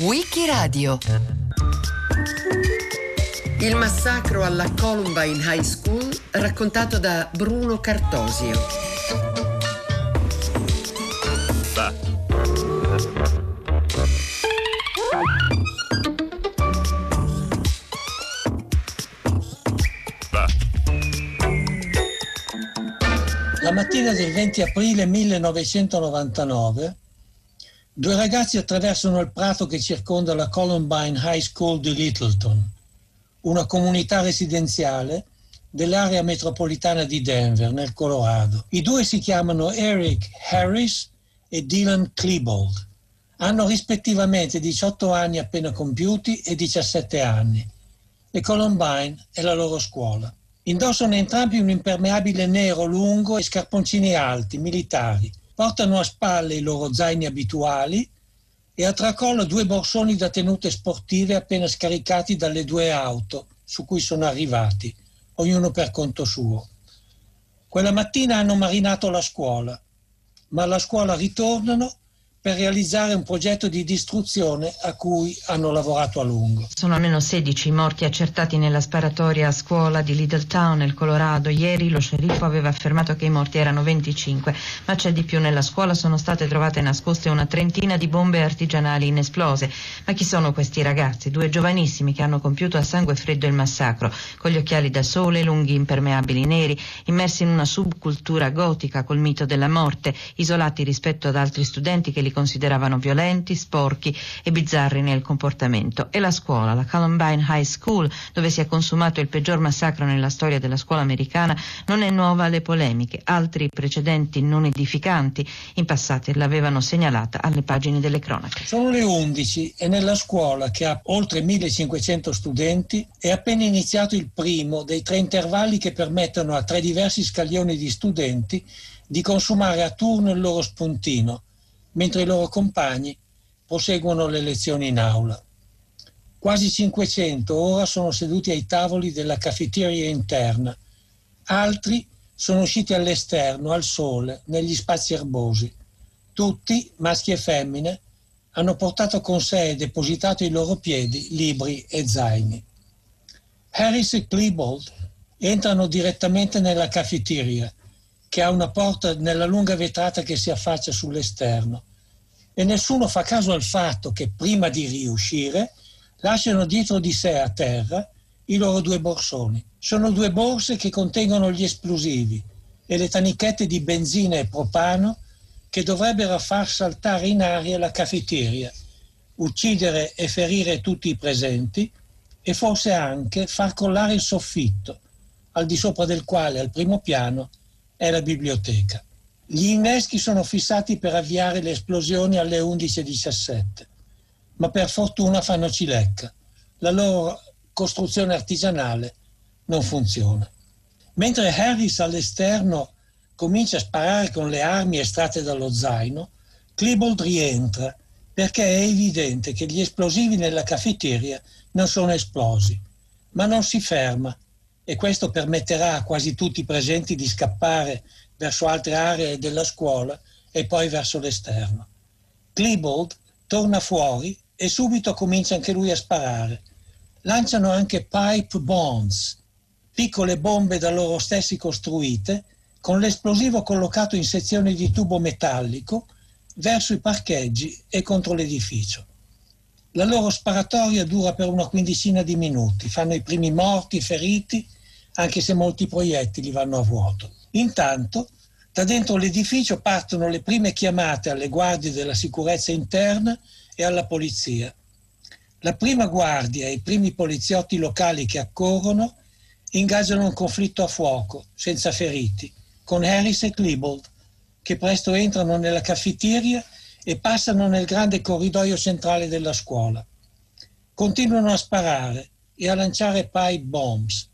Wikiradio Il massacro alla Columbine High School raccontato da Bruno Cartosio. La mattina del 20 aprile 1999 due ragazzi attraversano il prato che circonda la Columbine High School di Littleton, una comunità residenziale dell'area metropolitana di Denver, nel Colorado. I due si chiamano Eric Harris e Dylan Klebold. Hanno rispettivamente 18 anni appena compiuti e 17 anni. E Columbine è la loro scuola. Indossano entrambi un impermeabile nero lungo e scarponcini alti, militari portano a spalle i loro zaini abituali e a tracollo due borsoni da tenute sportive appena scaricati dalle due auto su cui sono arrivati, ognuno per conto suo. Quella mattina hanno marinato la scuola, ma alla scuola ritornano per realizzare un progetto di distruzione a cui hanno lavorato a lungo. Sono almeno 16 morti accertati nella sparatoria a scuola di Littletown nel Colorado. Ieri lo sceriffo aveva affermato che i morti erano 25, ma c'è di più. Nella scuola sono state trovate nascoste una trentina di bombe artigianali inesplose. Ma chi sono questi ragazzi? Due giovanissimi che hanno compiuto a sangue freddo il massacro, con gli occhiali da sole, lunghi impermeabili neri, immersi in una subcultura gotica col mito della morte, isolati rispetto ad altri studenti che li consideravano violenti, sporchi e bizzarri nel comportamento. E la scuola, la Columbine High School, dove si è consumato il peggior massacro nella storia della scuola americana, non è nuova alle polemiche. Altri precedenti non edificanti in passato l'avevano segnalata alle pagine delle cronache. Sono le 11 e nella scuola, che ha oltre 1500 studenti, è appena iniziato il primo dei tre intervalli che permettono a tre diversi scaglioni di studenti di consumare a turno il loro spuntino mentre i loro compagni proseguono le lezioni in aula. Quasi 500 ora sono seduti ai tavoli della caffetteria interna, altri sono usciti all'esterno, al sole, negli spazi erbosi. Tutti, maschi e femmine, hanno portato con sé e depositato i loro piedi libri e zaini. Harris e Klebold entrano direttamente nella caffetteria, che ha una porta nella lunga vetrata che si affaccia sull'esterno e nessuno fa caso al fatto che prima di riuscire lasciano dietro di sé a terra i loro due borsoni. Sono due borse che contengono gli esplosivi e le tanichette di benzina e propano che dovrebbero far saltare in aria la caffetteria, uccidere e ferire tutti i presenti e forse anche far crollare il soffitto, al di sopra del quale al primo piano è la biblioteca. Gli inneschi sono fissati per avviare le esplosioni alle 11.17, ma per fortuna fanno cilecca. La loro costruzione artigianale non funziona. Mentre Harris all'esterno comincia a sparare con le armi estratte dallo zaino, Klebold rientra perché è evidente che gli esplosivi nella caffetteria non sono esplosi, ma non si ferma e questo permetterà a quasi tutti i presenti di scappare verso altre aree della scuola e poi verso l'esterno. Klebold torna fuori e subito comincia anche lui a sparare. Lanciano anche pipe bombs, piccole bombe da loro stessi costruite, con l'esplosivo collocato in sezioni di tubo metallico verso i parcheggi e contro l'edificio. La loro sparatoria dura per una quindicina di minuti, fanno i primi morti, feriti, anche se molti proiettili vanno a vuoto. Intanto, da dentro l'edificio partono le prime chiamate alle guardie della sicurezza interna e alla polizia. La prima guardia e i primi poliziotti locali che accorrono ingaggiano un conflitto a fuoco, senza feriti, con Harris e Klebold, che presto entrano nella caffetteria e passano nel grande corridoio centrale della scuola. Continuano a sparare e a lanciare pipe bombs,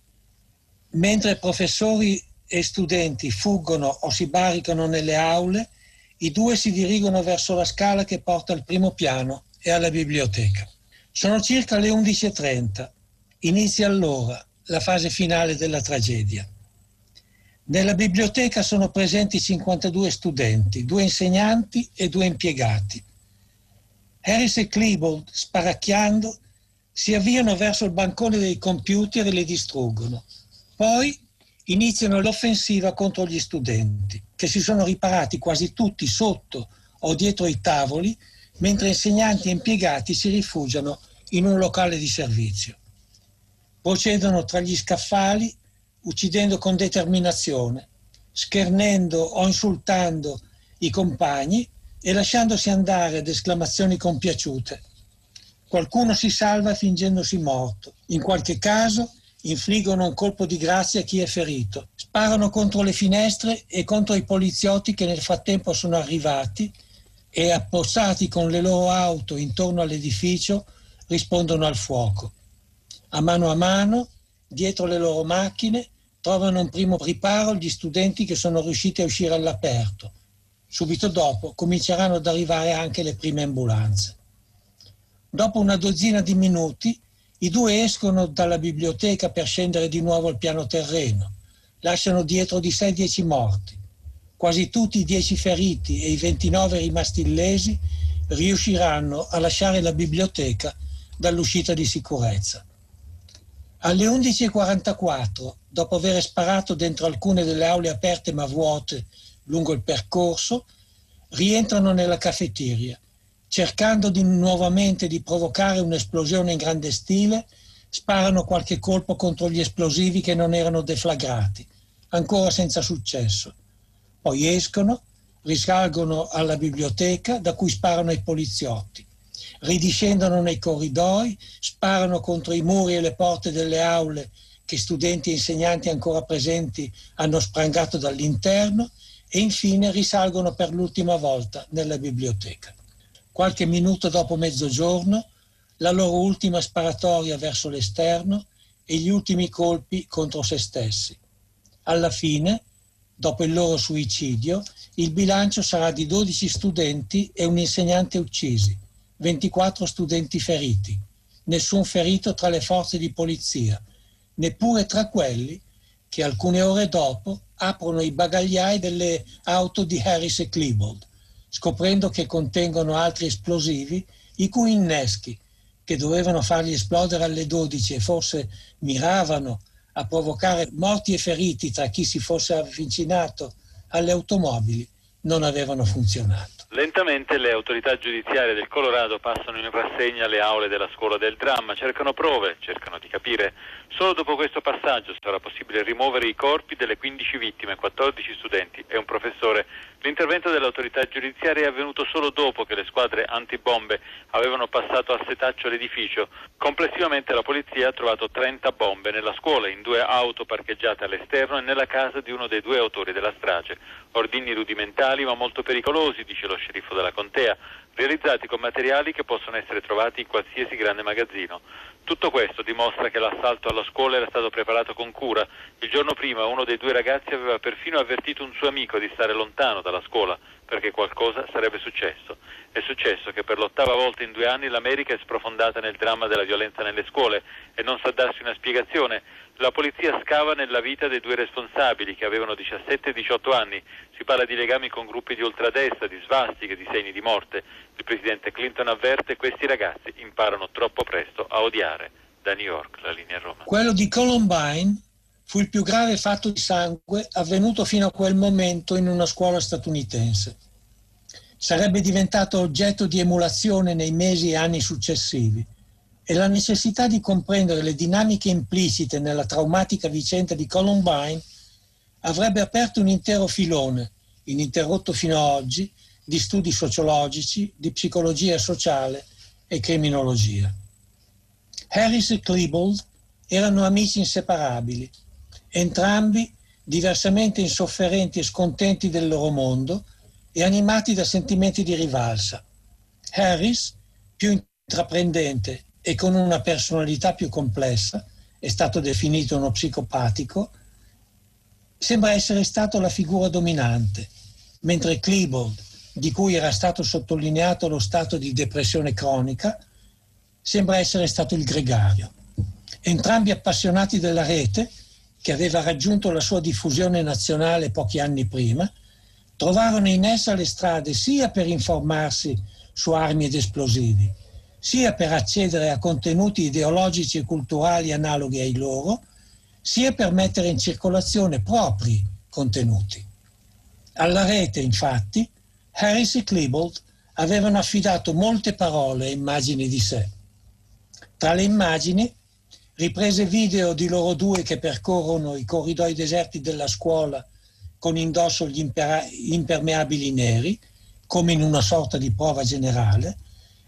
mentre professori e studenti fuggono o si barricano nelle aule, i due si dirigono verso la scala che porta al primo piano e alla biblioteca. Sono circa le 11.30. Inizia allora la fase finale della tragedia. Nella biblioteca sono presenti 52 studenti, due insegnanti e due impiegati. Harris e Klebold, sparacchiando, si avviano verso il bancone dei computer e li distruggono. Poi iniziano l'offensiva contro gli studenti, che si sono riparati quasi tutti sotto o dietro i tavoli, mentre insegnanti e impiegati si rifugiano in un locale di servizio. Procedono tra gli scaffali, uccidendo con determinazione, schernendo o insultando i compagni e lasciandosi andare ad esclamazioni compiaciute. Qualcuno si salva fingendosi morto. In qualche caso infliggono un colpo di grazia a chi è ferito. Sparano contro le finestre e contro i poliziotti che nel frattempo sono arrivati e appossati con le loro auto intorno all'edificio rispondono al fuoco. A mano a mano, dietro le loro macchine, trovano un primo riparo gli studenti che sono riusciti a uscire all'aperto. Subito dopo cominceranno ad arrivare anche le prime ambulanze. Dopo una dozzina di minuti i due escono dalla biblioteca per scendere di nuovo al piano terreno. Lasciano dietro di sé dieci morti. Quasi tutti i dieci feriti e i 29 rimasti illesi riusciranno a lasciare la biblioteca dall'uscita di sicurezza. Alle 11.44, dopo aver sparato dentro alcune delle aule aperte ma vuote lungo il percorso, rientrano nella caffetteria cercando di, nuovamente di provocare un'esplosione in grande stile, sparano qualche colpo contro gli esplosivi che non erano deflagrati, ancora senza successo. Poi escono, risalgono alla biblioteca da cui sparano i poliziotti, ridiscendono nei corridoi, sparano contro i muri e le porte delle aule che studenti e insegnanti ancora presenti hanno sprangato dall'interno e infine risalgono per l'ultima volta nella biblioteca. Qualche minuto dopo mezzogiorno, la loro ultima sparatoria verso l'esterno e gli ultimi colpi contro se stessi. Alla fine, dopo il loro suicidio, il bilancio sarà di 12 studenti e un insegnante uccisi, 24 studenti feriti, nessun ferito tra le forze di polizia, neppure tra quelli che alcune ore dopo aprono i bagagliai delle auto di Harris e Klebold scoprendo che contengono altri esplosivi i cui inneschi, che dovevano farli esplodere alle 12 e forse miravano a provocare morti e feriti tra chi si fosse avvicinato alle automobili, non avevano funzionato. Lentamente le autorità giudiziarie del Colorado passano in rassegna le aule della scuola del dramma, cercano prove, cercano di capire. Solo dopo questo passaggio sarà possibile rimuovere i corpi delle 15 vittime, 14 studenti e un professore. L'intervento dell'autorità giudiziaria è avvenuto solo dopo che le squadre antibombe avevano passato a setaccio l'edificio. Complessivamente la polizia ha trovato 30 bombe nella scuola, in due auto parcheggiate all'esterno e nella casa di uno dei due autori della strage. Ordini rudimentali ma molto pericolosi, dice lo sceriffo della contea, realizzati con materiali che possono essere trovati in qualsiasi grande magazzino. Tutto questo dimostra che l'assalto alla scuola era stato preparato con cura. Il giorno prima uno dei due ragazzi aveva perfino avvertito un suo amico di stare lontano dalla scuola perché qualcosa sarebbe successo. È successo che per l'ottava volta in due anni l'America è sprofondata nel dramma della violenza nelle scuole e non sa darsi una spiegazione. La polizia scava nella vita dei due responsabili che avevano 17 e 18 anni. Si parla di legami con gruppi di ultradestra, di svastiche, di segni di morte. Il presidente Clinton avverte questi ragazzi imparano troppo presto a odiare. Da New York, la linea Roma. Quello di Columbine fu il più grave fatto di sangue avvenuto fino a quel momento in una scuola statunitense. Sarebbe diventato oggetto di emulazione nei mesi e anni successivi e la necessità di comprendere le dinamiche implicite nella traumatica vicenda di Columbine avrebbe aperto un intero filone, ininterrotto fino ad oggi, di studi sociologici, di psicologia sociale e criminologia. Harris e Klebold erano amici inseparabili, entrambi diversamente insofferenti e scontenti del loro mondo e animati da sentimenti di rivalsa. Harris, più intraprendente e con una personalità più complessa, è stato definito uno psicopatico, sembra essere stato la figura dominante, mentre Klebold, di cui era stato sottolineato lo stato di depressione cronica, sembra essere stato il gregario. Entrambi appassionati della rete, che aveva raggiunto la sua diffusione nazionale pochi anni prima, trovarono in essa le strade sia per informarsi su armi ed esplosivi, sia per accedere a contenuti ideologici e culturali analoghi ai loro, sia per mettere in circolazione propri contenuti. Alla rete, infatti, Harris e Klebold avevano affidato molte parole e immagini di sé. Tra le immagini, riprese video di loro due che percorrono i corridoi deserti della scuola con indosso gli impermeabili neri, come in una sorta di prova generale,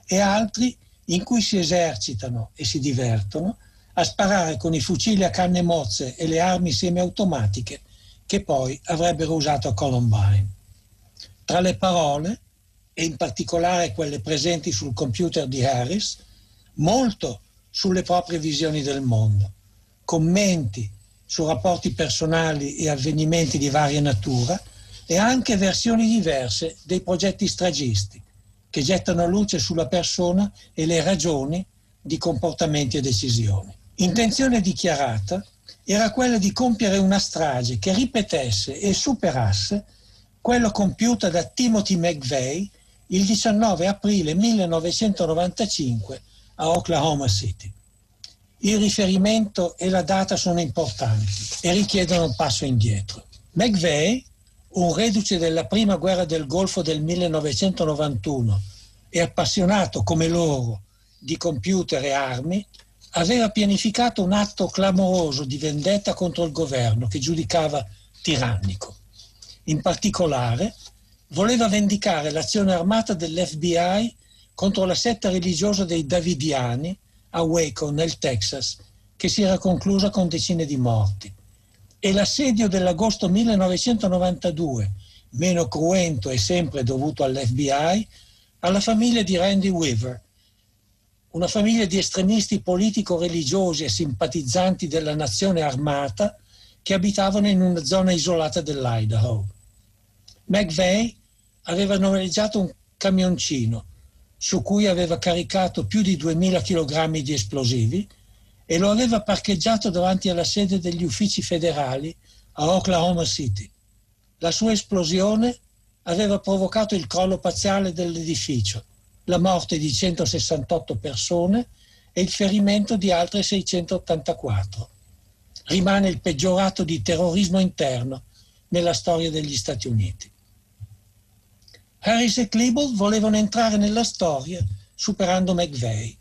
e altri in cui si esercitano e si divertono a sparare con i fucili a canne mozze e le armi semiautomatiche che poi avrebbero usato a Columbine. Tra le parole, e in particolare quelle presenti sul computer di Harris, molto sulle proprie visioni del mondo, commenti su rapporti personali e avvenimenti di varia natura e anche versioni diverse dei progetti stragisti che gettano luce sulla persona e le ragioni di comportamenti e decisioni. Intenzione dichiarata era quella di compiere una strage che ripetesse e superasse quello compiuta da Timothy McVeigh il 19 aprile 1995 a Oklahoma City. Il riferimento e la data sono importanti e richiedono un passo indietro. McVeigh, un reduce della prima guerra del Golfo del 1991 e appassionato come loro di computer e armi, aveva pianificato un atto clamoroso di vendetta contro il governo che giudicava tirannico. In particolare, voleva vendicare l'azione armata dell'FBI contro la setta religiosa dei Davidiani a Waco, nel Texas, che si era conclusa con decine di morti. E l'assedio dell'agosto 1992, meno cruento e sempre dovuto all'FBI, alla famiglia di Randy Weaver, una famiglia di estremisti politico-religiosi e simpatizzanti della nazione armata che abitavano in una zona isolata dell'Idaho. McVeigh aveva noleggiato un camioncino su cui aveva caricato più di 2000 kg di esplosivi e lo aveva parcheggiato davanti alla sede degli uffici federali a Oklahoma City. La sua esplosione aveva provocato il crollo parziale dell'edificio la morte di 168 persone e il ferimento di altre 684. Rimane il peggiorato di terrorismo interno nella storia degli Stati Uniti. Harris e Klebold volevano entrare nella storia superando McVeigh,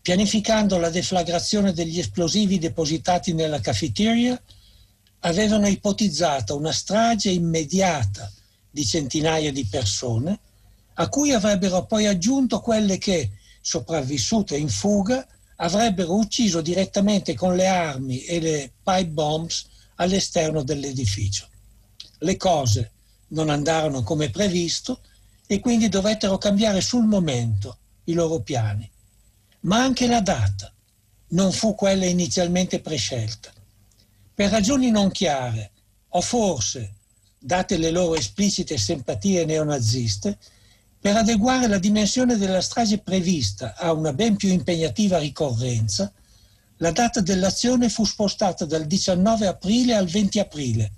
pianificando la deflagrazione degli esplosivi depositati nella cafeteria, avevano ipotizzato una strage immediata di centinaia di persone a cui avrebbero poi aggiunto quelle che, sopravvissute in fuga, avrebbero ucciso direttamente con le armi e le pipe bombs all'esterno dell'edificio. Le cose non andarono come previsto e quindi dovettero cambiare sul momento i loro piani. Ma anche la data non fu quella inizialmente prescelta. Per ragioni non chiare, o forse, date le loro esplicite simpatie neonaziste, per adeguare la dimensione della strage prevista a una ben più impegnativa ricorrenza, la data dell'azione fu spostata dal 19 aprile al 20 aprile,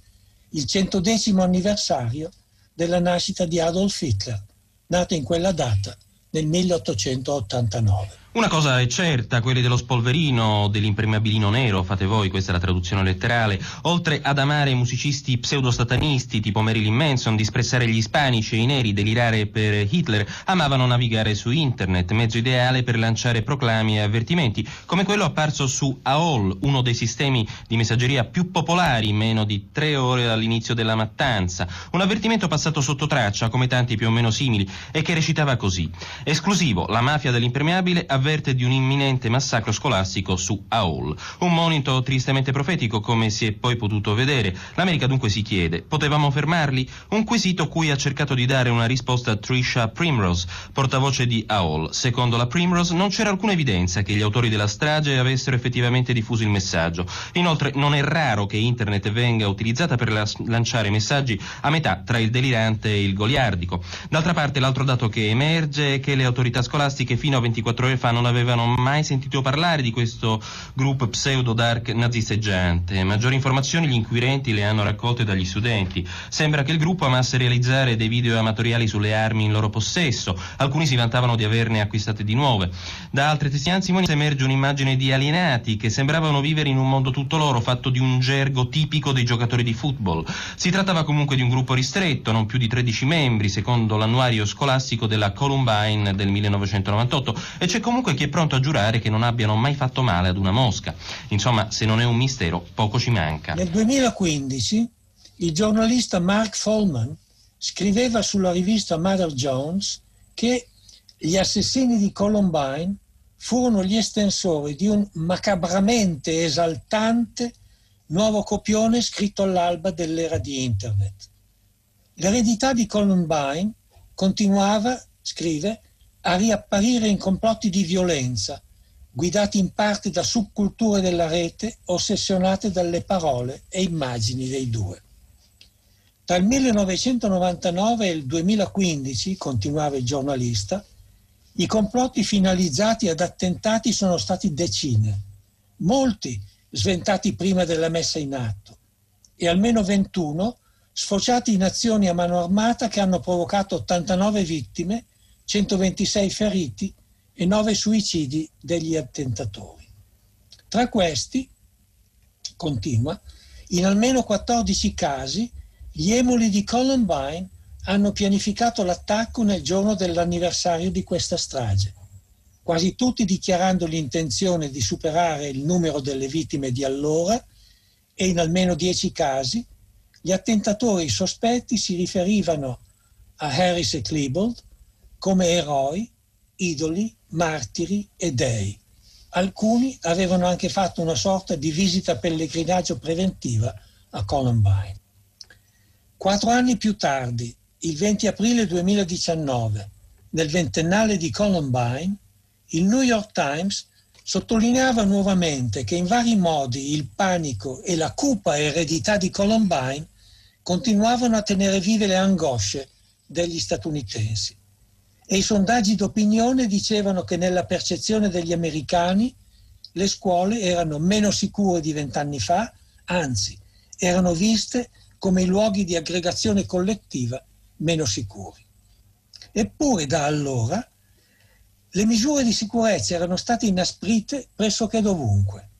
il centodecimo anniversario della nascita di Adolf Hitler, nato in quella data nel 1889. Una cosa è certa, quelli dello spolverino, dell'impermeabilino nero, fate voi, questa è la traduzione letterale, oltre ad amare musicisti pseudo-satanisti tipo Marilyn Manson, disprezzare gli ispanici e i neri, delirare per Hitler, amavano navigare su internet, mezzo ideale per lanciare proclami e avvertimenti, come quello apparso su AOL, uno dei sistemi di messaggeria più popolari, meno di tre ore dall'inizio della mattanza. Un avvertimento passato sotto traccia, come tanti più o meno simili, e che recitava così. Esclusivo, la mafia dell'impermeabile avverte di un imminente massacro scolastico su Aul. Un monito tristemente profetico, come si è poi potuto vedere. L'America dunque si chiede, potevamo fermarli? Un quesito cui ha cercato di dare una risposta Trisha Primrose, portavoce di Aul. Secondo la Primrose non c'era alcuna evidenza che gli autori della strage avessero effettivamente diffuso il messaggio. Inoltre non è raro che internet venga utilizzata per la- lanciare messaggi a metà tra il delirante e il goliardico. D'altra parte l'altro dato che emerge è che le autorità scolastiche fino a 24 ore fa non avevano mai sentito parlare di questo gruppo pseudo-dark nazisteggiante. Maggiori informazioni gli inquirenti le hanno raccolte dagli studenti. Sembra che il gruppo amasse realizzare dei video amatoriali sulle armi in loro possesso. Alcuni si vantavano di averne acquistate di nuove. Da altre testimonianze emerge un'immagine di alienati che sembravano vivere in un mondo tutto loro, fatto di un gergo tipico dei giocatori di football. Si trattava comunque di un gruppo ristretto, non più di 13 membri, secondo l'annuario scolastico della Columbine del 1998, e c'è comunque chi è pronto a giurare che non abbiano mai fatto male ad una mosca. Insomma, se non è un mistero, poco ci manca. Nel 2015 il giornalista Mark Folman scriveva sulla rivista Mother Jones che gli assassini di Columbine furono gli estensori di un macabramente esaltante nuovo copione scritto all'alba dell'era di Internet. L'eredità di Columbine continuava, scrive, a riapparire in complotti di violenza, guidati in parte da subculture della rete ossessionate dalle parole e immagini dei due. Tra il 1999 e il 2015, continuava il giornalista, i complotti finalizzati ad attentati sono stati decine, molti sventati prima della messa in atto e almeno 21 sfociati in azioni a mano armata che hanno provocato 89 vittime, 126 feriti e 9 suicidi degli attentatori. Tra questi, continua, in almeno 14 casi gli emuli di Columbine hanno pianificato l'attacco nel giorno dell'anniversario di questa strage, quasi tutti dichiarando l'intenzione di superare il numero delle vittime di allora e in almeno dieci casi gli attentatori sospetti si riferivano a Harris e Klebold come eroi, idoli, martiri e dei. Alcuni avevano anche fatto una sorta di visita pellegrinaggio preventiva a Columbine. Quattro anni più tardi, il 20 aprile 2019, nel ventennale di Columbine, il New York Times sottolineava nuovamente che in vari modi il panico e la cupa eredità di Columbine continuavano a tenere vive le angosce degli statunitensi. E i sondaggi d'opinione dicevano che nella percezione degli americani le scuole erano meno sicure di vent'anni fa, anzi, erano viste come i luoghi di aggregazione collettiva meno sicuri. Eppure da allora le misure di sicurezza erano state inasprite pressoché dovunque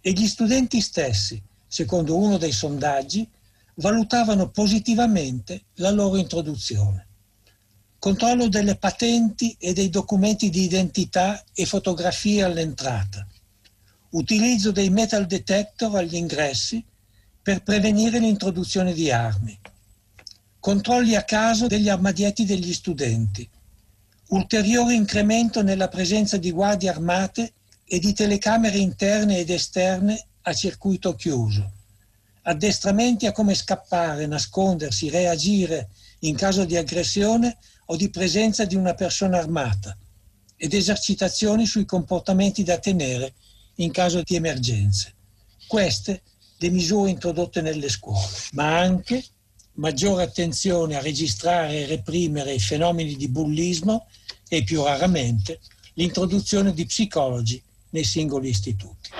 e gli studenti stessi, secondo uno dei sondaggi, valutavano positivamente la loro introduzione. Controllo delle patenti e dei documenti di identità e fotografie all'entrata. Utilizzo dei metal detector agli ingressi per prevenire l'introduzione di armi. Controlli a caso degli armadietti degli studenti, ulteriore incremento nella presenza di guardie armate e di telecamere interne ed esterne a circuito chiuso, addestramenti a come scappare, nascondersi, reagire in caso di aggressione o di presenza di una persona armata ed esercitazioni sui comportamenti da tenere in caso di emergenze. Queste le misure introdotte nelle scuole, ma anche maggiore attenzione a registrare e reprimere i fenomeni di bullismo e più raramente l'introduzione di psicologi nei singoli istituti.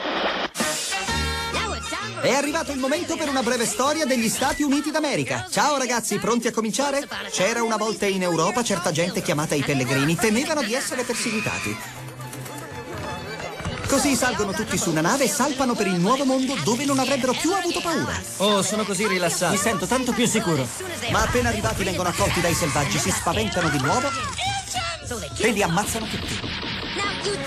È arrivato il momento per una breve storia degli Stati Uniti d'America. Ciao ragazzi, pronti a cominciare? C'era una volta in Europa certa gente chiamata i pellegrini temevano di essere perseguitati. Così salgono tutti su una nave e salpano per il nuovo mondo dove non avrebbero più avuto paura. Oh, sono così rilassato. Mi sento tanto più sicuro. Ma appena arrivati vengono accolti dai selvaggi, si spaventano di nuovo e li ammazzano tutti.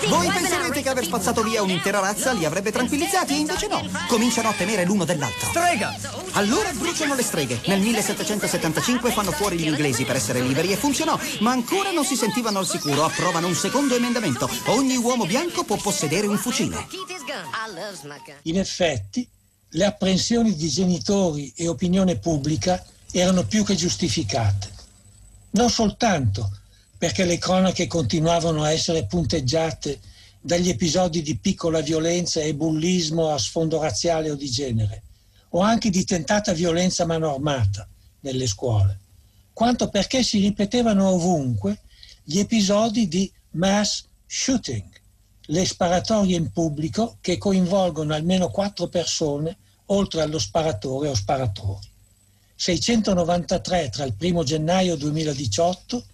Voi penserete che aver spazzato via un'intera razza li avrebbe tranquillizzati, e invece no. Cominciano a temere l'uno dell'altro. Strega! Allora bruciano le streghe. Nel 1775 fanno fuori gli inglesi per essere liberi e funzionò, ma ancora non si sentivano al sicuro. Approvano un secondo emendamento. Ogni uomo bianco può possedere un fucile. In effetti, le apprensioni di genitori e opinione pubblica erano più che giustificate. Non soltanto perché le cronache continuavano a essere punteggiate dagli episodi di piccola violenza e bullismo a sfondo razziale o di genere, o anche di tentata violenza mano armata nelle scuole, quanto perché si ripetevano ovunque gli episodi di mass shooting, le sparatorie in pubblico che coinvolgono almeno quattro persone oltre allo sparatore o sparatori. 693 tra il 1 gennaio 2018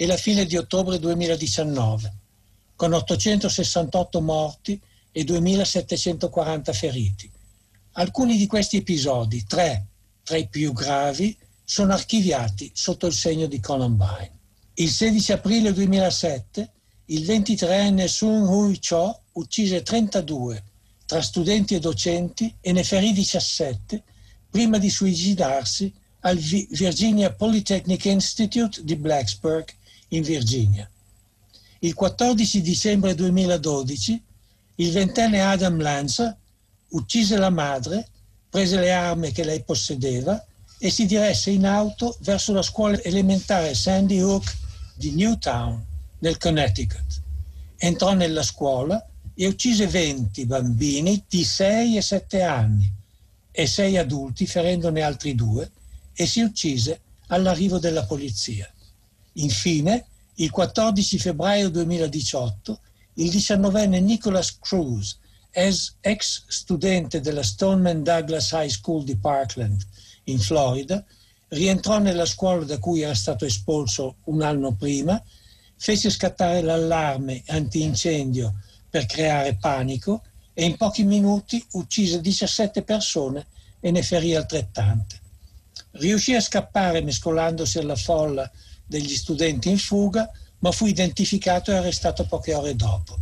e la fine di ottobre 2019, con 868 morti e 2740 feriti. Alcuni di questi episodi, tre tra i più gravi, sono archiviati sotto il segno di Columbine. Il 16 aprile 2007 il 23enne Sun Hui Cho uccise 32 tra studenti e docenti e ne ferì 17 prima di suicidarsi al Virginia Polytechnic Institute di Blacksburg in Virginia. Il 14 dicembre 2012 il ventenne Adam Lanza uccise la madre, prese le armi che lei possedeva e si diresse in auto verso la scuola elementare Sandy Hook di Newtown, nel Connecticut. Entrò nella scuola e uccise 20 bambini di 6 e 7 anni e 6 adulti, ferendone altri due, e si uccise all'arrivo della polizia. Infine, il 14 febbraio 2018, il diciannovenne Nicholas Cruz, ex studente della Stoneman Douglas High School di Parkland, in Florida, rientrò nella scuola da cui era stato espulso un anno prima, fece scattare l'allarme antincendio per creare panico e in pochi minuti uccise 17 persone e ne ferì altrettante. Riuscì a scappare mescolandosi alla folla degli studenti in fuga, ma fu identificato e arrestato poche ore dopo.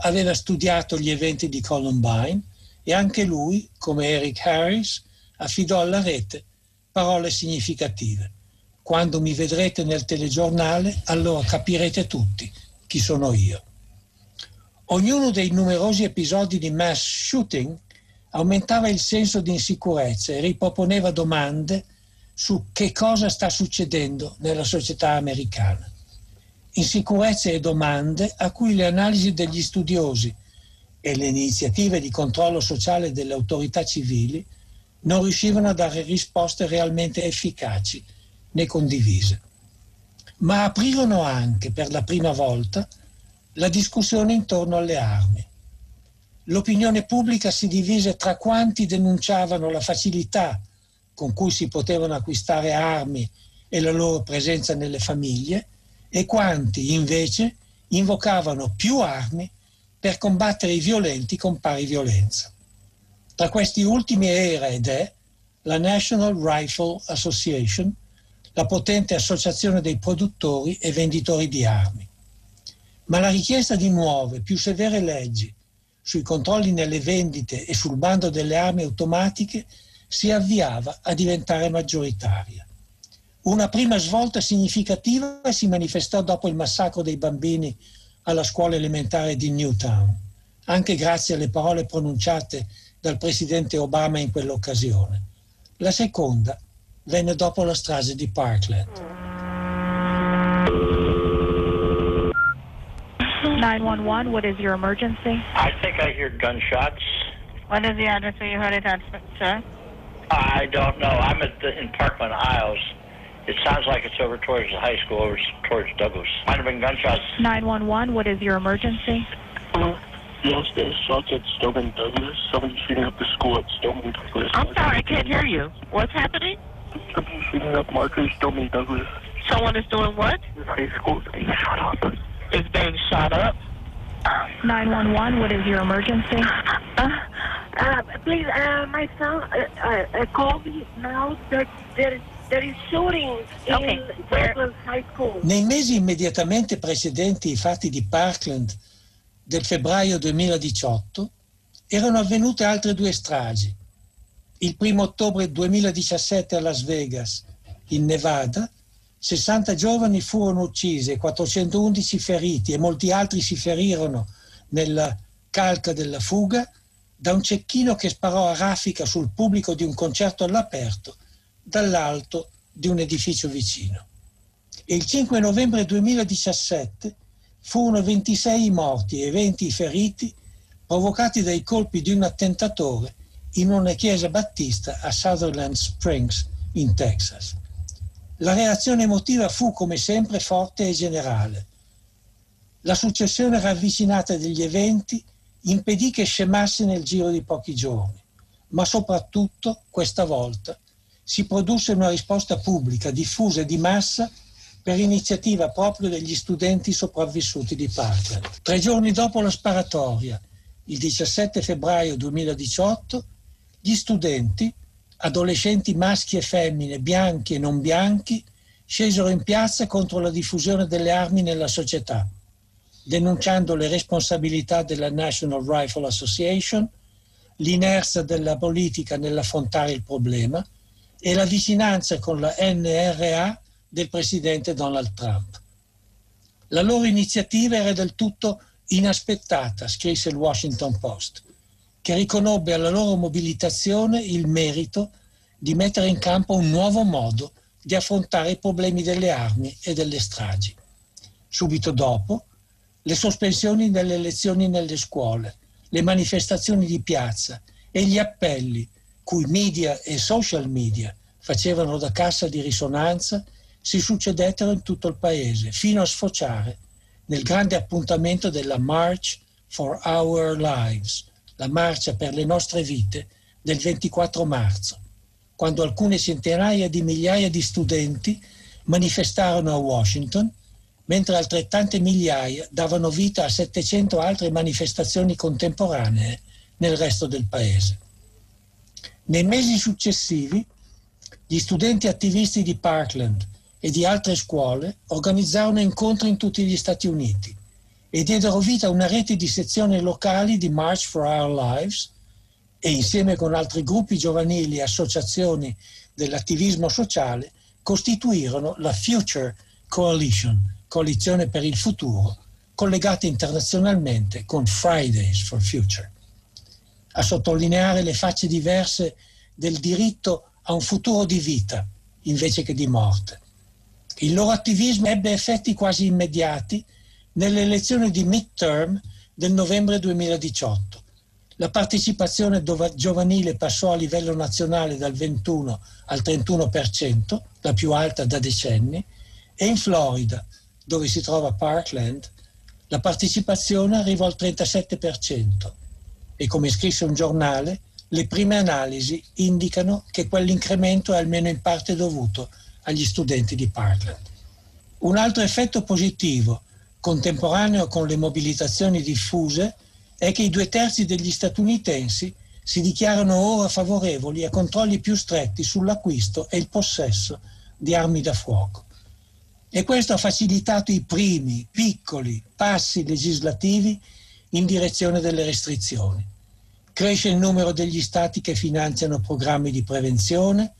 Aveva studiato gli eventi di Columbine e anche lui, come Eric Harris, affidò alla rete parole significative. Quando mi vedrete nel telegiornale, allora capirete tutti chi sono io. Ognuno dei numerosi episodi di mass shooting aumentava il senso di insicurezza e riproponeva domande su che cosa sta succedendo nella società americana. Insicurezze e domande a cui le analisi degli studiosi e le iniziative di controllo sociale delle autorità civili non riuscivano a dare risposte realmente efficaci né condivise. Ma aprirono anche per la prima volta la discussione intorno alle armi. L'opinione pubblica si divise tra quanti denunciavano la facilità con cui si potevano acquistare armi e la loro presenza nelle famiglie e quanti invece invocavano più armi per combattere i violenti con pari violenza. Tra questi ultimi era ed è la National Rifle Association, la potente associazione dei produttori e venditori di armi. Ma la richiesta di nuove, più severe leggi sui controlli nelle vendite e sul bando delle armi automatiche si avviava a diventare maggioritaria. Una prima svolta significativa si manifestò dopo il massacro dei bambini alla scuola elementare di Newtown, anche grazie alle parole pronunciate dal presidente Obama in quell'occasione. La seconda venne dopo la strage di Parkland. 911, what is your emergency? I think I hear gunshots. What is the address where you heard it at, sir? I don't know. I'm at the, in Parkland Isles. It sounds like it's over towards the high school, over towards Douglas. Might have been gunshots. 911, what is your emergency? Hello. Yes, there's shots at Stillman Douglas. Somebody's shooting up the school at Stillman Douglas. I'm sorry, I can't hear you. What's happening? Somebody's shooting up Marcus Stillman Douglas. Someone is doing what? The high school is being shot up. Is being shot up? 911, what is your emergency? Uh, uh, please, uh, my son uh, uh, called me now that there, there is shooting in Okay, where- Douglas High School. Nei mesi immediatamente precedenti i fatti di Parkland del febbraio 2018 erano avvenute altre due stragi. Il primo ottobre 2017 a Las Vegas, in Nevada, 60 giovani furono uccisi e 411 feriti e molti altri si ferirono nella calca della fuga da un cecchino che sparò a raffica sul pubblico di un concerto all'aperto dall'alto di un edificio vicino. E il 5 novembre 2017 furono 26 i morti e 20 i feriti provocati dai colpi di un attentatore in una chiesa battista a Sutherland Springs, in Texas. La reazione emotiva fu come sempre forte e generale. La successione ravvicinata degli eventi impedì che scemasse nel giro di pochi giorni, ma soprattutto, questa volta, si produsse una risposta pubblica, diffusa e di massa per iniziativa proprio degli studenti sopravvissuti di Parkland. Tre giorni dopo la sparatoria, il 17 febbraio 2018, gli studenti, adolescenti maschi e femmine, bianchi e non bianchi, scesero in piazza contro la diffusione delle armi nella società, denunciando le responsabilità della National Rifle Association, l'inerzia della politica nell'affrontare il problema e la vicinanza con la NRA del presidente Donald Trump. La loro iniziativa era del tutto inaspettata, scrisse il Washington Post, che riconobbe alla loro mobilitazione il merito di mettere in campo un nuovo modo di affrontare i problemi delle armi e delle stragi. Subito dopo, le sospensioni delle lezioni nelle scuole, le manifestazioni di piazza e gli appelli cui media e social media facevano da cassa di risonanza si succedettero in tutto il paese, fino a sfociare nel grande appuntamento della March for Our Lives, la marcia per le nostre vite del 24 marzo, quando alcune centinaia di migliaia di studenti manifestarono a Washington, mentre altrettante migliaia davano vita a 700 altre manifestazioni contemporanee nel resto del paese. Nei mesi successivi, gli studenti attivisti di Parkland e di altre scuole organizzarono incontri in tutti gli Stati Uniti e diedero vita a una rete di sezioni locali di March for Our Lives e insieme con altri gruppi giovanili e associazioni dell'attivismo sociale costituirono la Future Coalition, coalizione per il futuro, collegata internazionalmente con Fridays for Future. A sottolineare le facce diverse del diritto a un futuro di vita invece che di morte. Il loro attivismo ebbe effetti quasi immediati nelle elezioni di midterm del novembre 2018. La partecipazione giovanile passò a livello nazionale dal 21 al 31%, la più alta da decenni, e in Florida, dove si trova Parkland, la partecipazione arrivò al 37% e come scrisse un giornale, le prime analisi indicano che quell'incremento è almeno in parte dovuto agli studenti di Parkland. Un altro effetto positivo contemporaneo con le mobilitazioni diffuse è che i due terzi degli statunitensi si dichiarano ora favorevoli a controlli più stretti sull'acquisto e il possesso di armi da fuoco. E questo ha facilitato i primi, piccoli passi legislativi in direzione delle restrizioni. Cresce il numero degli stati che finanziano programmi di prevenzione,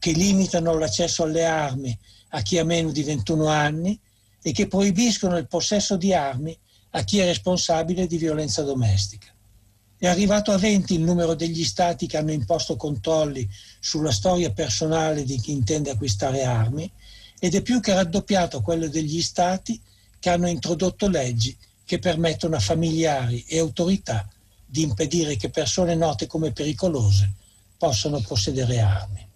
che limitano l'accesso alle armi a chi ha meno di 21 anni e che proibiscono il possesso di armi a chi è responsabile di violenza domestica. È arrivato a 20 il numero degli stati che hanno imposto controlli sulla storia personale di chi intende acquistare armi ed è più che raddoppiato quello degli stati che hanno introdotto leggi che permettono a familiari e autorità di impedire che persone note come pericolose possano possedere armi.